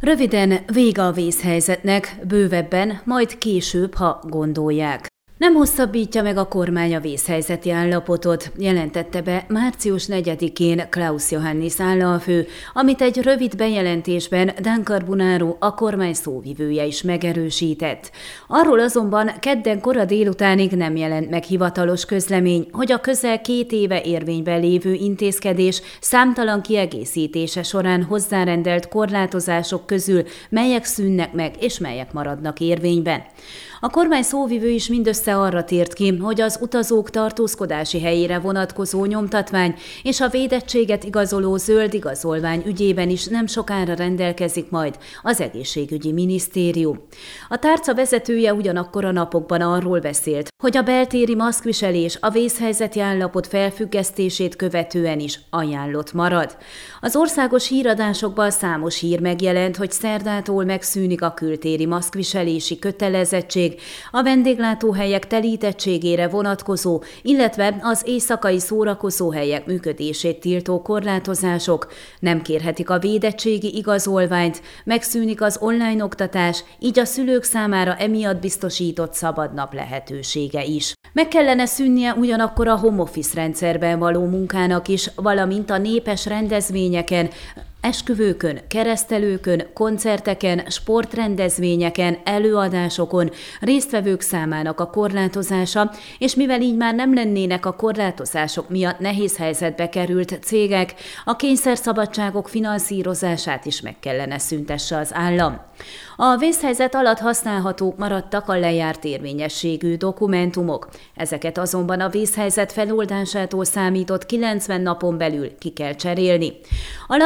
Röviden vége a vészhelyzetnek, bővebben, majd később, ha gondolják. Nem hosszabbítja meg a kormány a vészhelyzeti állapotot, jelentette be március 4-én Klaus Johannis államfő, amit egy rövid bejelentésben Dan Carbonaro, a kormány szóvivője is megerősített. Arról azonban kedden kora délutánig nem jelent meg hivatalos közlemény, hogy a közel két éve érvényben lévő intézkedés számtalan kiegészítése során hozzárendelt korlátozások közül melyek szűnnek meg és melyek maradnak érvényben. A kormány szóvivő is mindössze arra tért ki, hogy az utazók tartózkodási helyére vonatkozó nyomtatvány és a védettséget igazoló zöld igazolvány ügyében is nem sokára rendelkezik majd az egészségügyi minisztérium. A tárca vezetője ugyanakkor a napokban arról beszélt, hogy a beltéri maszkviselés a vészhelyzeti állapot felfüggesztését követően is ajánlott marad. Az országos híradásokban számos hír megjelent, hogy szerdától megszűnik a kültéri maszkviselési kötelezettség, a vendéglátóhelyek telítettségére vonatkozó, illetve az éjszakai szórakozóhelyek működését tiltó korlátozások, nem kérhetik a védettségi igazolványt, megszűnik az online oktatás, így a szülők számára emiatt biztosított szabadnap lehetősége is. Meg kellene szűnnie ugyanakkor a home office rendszerben való munkának is, valamint a népes rendezvényeken, Esküvőkön, keresztelőkön, koncerteken, sportrendezvényeken, előadásokon résztvevők számának a korlátozása, és mivel így már nem lennének a korlátozások miatt nehéz helyzetbe került cégek, a kényszerszabadságok finanszírozását is meg kellene szüntesse az állam. A vészhelyzet alatt használhatók maradtak a lejárt érvényességű dokumentumok. Ezeket azonban a vészhelyzet feloldásától számított 90 napon belül ki kell cserélni. A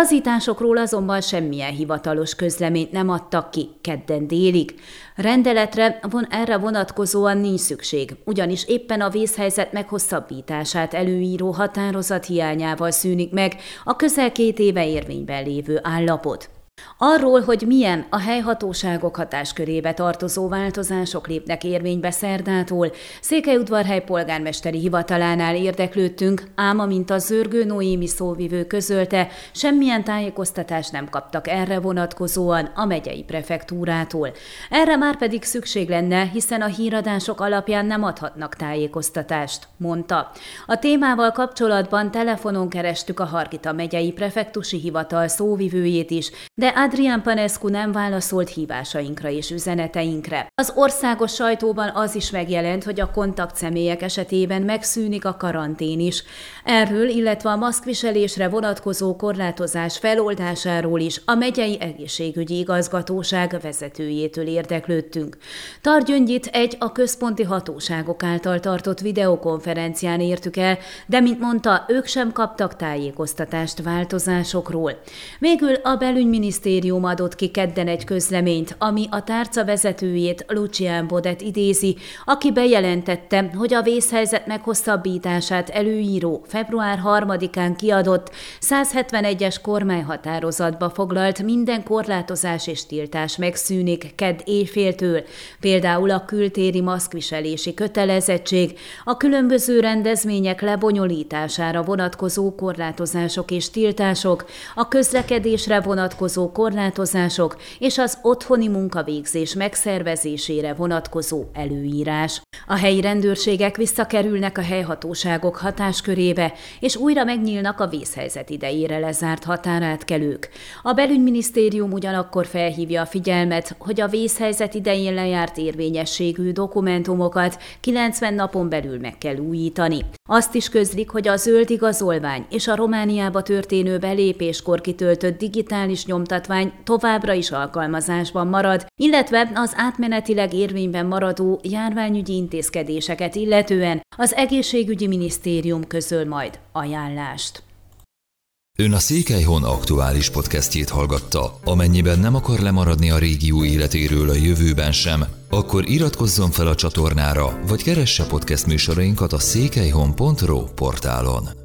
lazításokról azonban semmilyen hivatalos közleményt nem adtak ki kedden délig. Rendeletre von erre vonatkozóan nincs szükség, ugyanis éppen a vészhelyzet meghosszabbítását előíró határozat hiányával szűnik meg a közel két éve érvényben lévő állapot. Arról, hogy milyen a helyhatóságok hatáskörébe tartozó változások lépnek érvénybe szerdától, Székelyudvarhely polgármesteri hivatalánál érdeklődtünk, ám amint a zörgő Noémi szóvivő közölte, semmilyen tájékoztatást nem kaptak erre vonatkozóan a megyei prefektúrától. Erre már pedig szükség lenne, hiszen a híradások alapján nem adhatnak tájékoztatást, mondta. A témával kapcsolatban telefonon kerestük a Hargita megyei prefektusi hivatal szóvivőjét is, de Adrián Panescu nem válaszolt hívásainkra és üzeneteinkre. Az országos sajtóban az is megjelent, hogy a kontakt személyek esetében megszűnik a karantén is. Erről, illetve a maszkviselésre vonatkozó korlátozás feloldásáról is a megyei egészségügyi igazgatóság vezetőjétől érdeklődtünk. Targyöngyit egy a központi hatóságok által tartott videokonferencián értük el, de mint mondta, ők sem kaptak tájékoztatást változásokról. Végül a belügyminisztérium minisztérium adott ki kedden egy közleményt, ami a tárca vezetőjét, Lucian Bodet idézi, aki bejelentette, hogy a vészhelyzet meghosszabbítását előíró február 3-án kiadott 171-es kormányhatározatba foglalt minden korlátozás és tiltás megszűnik kedd éjféltől, például a kültéri maszkviselési kötelezettség, a különböző rendezvények lebonyolítására vonatkozó korlátozások és tiltások, a közlekedésre vonatkozó korlátozások és az otthoni munkavégzés megszervezésére vonatkozó előírás. A helyi rendőrségek visszakerülnek a helyhatóságok hatáskörébe, és újra megnyílnak a vészhelyzet idejére lezárt határátkelők. A belügyminisztérium ugyanakkor felhívja a figyelmet, hogy a vészhelyzet idején lejárt érvényességű dokumentumokat 90 napon belül meg kell újítani. Azt is közlik, hogy a zöld igazolvány és a Romániába történő belépéskor kitöltött digitális nyomtatvány továbbra is alkalmazásban marad, illetve az átmenetileg érvényben maradó járványügyi intézkedéseket illetően az egészségügyi minisztérium közöl majd ajánlást. Ön a Székelyhon aktuális podcastjét hallgatta. Amennyiben nem akar lemaradni a régió életéről a jövőben sem, akkor iratkozzon fel a csatornára, vagy keresse podcast műsorainkat a székelyhon.pro portálon.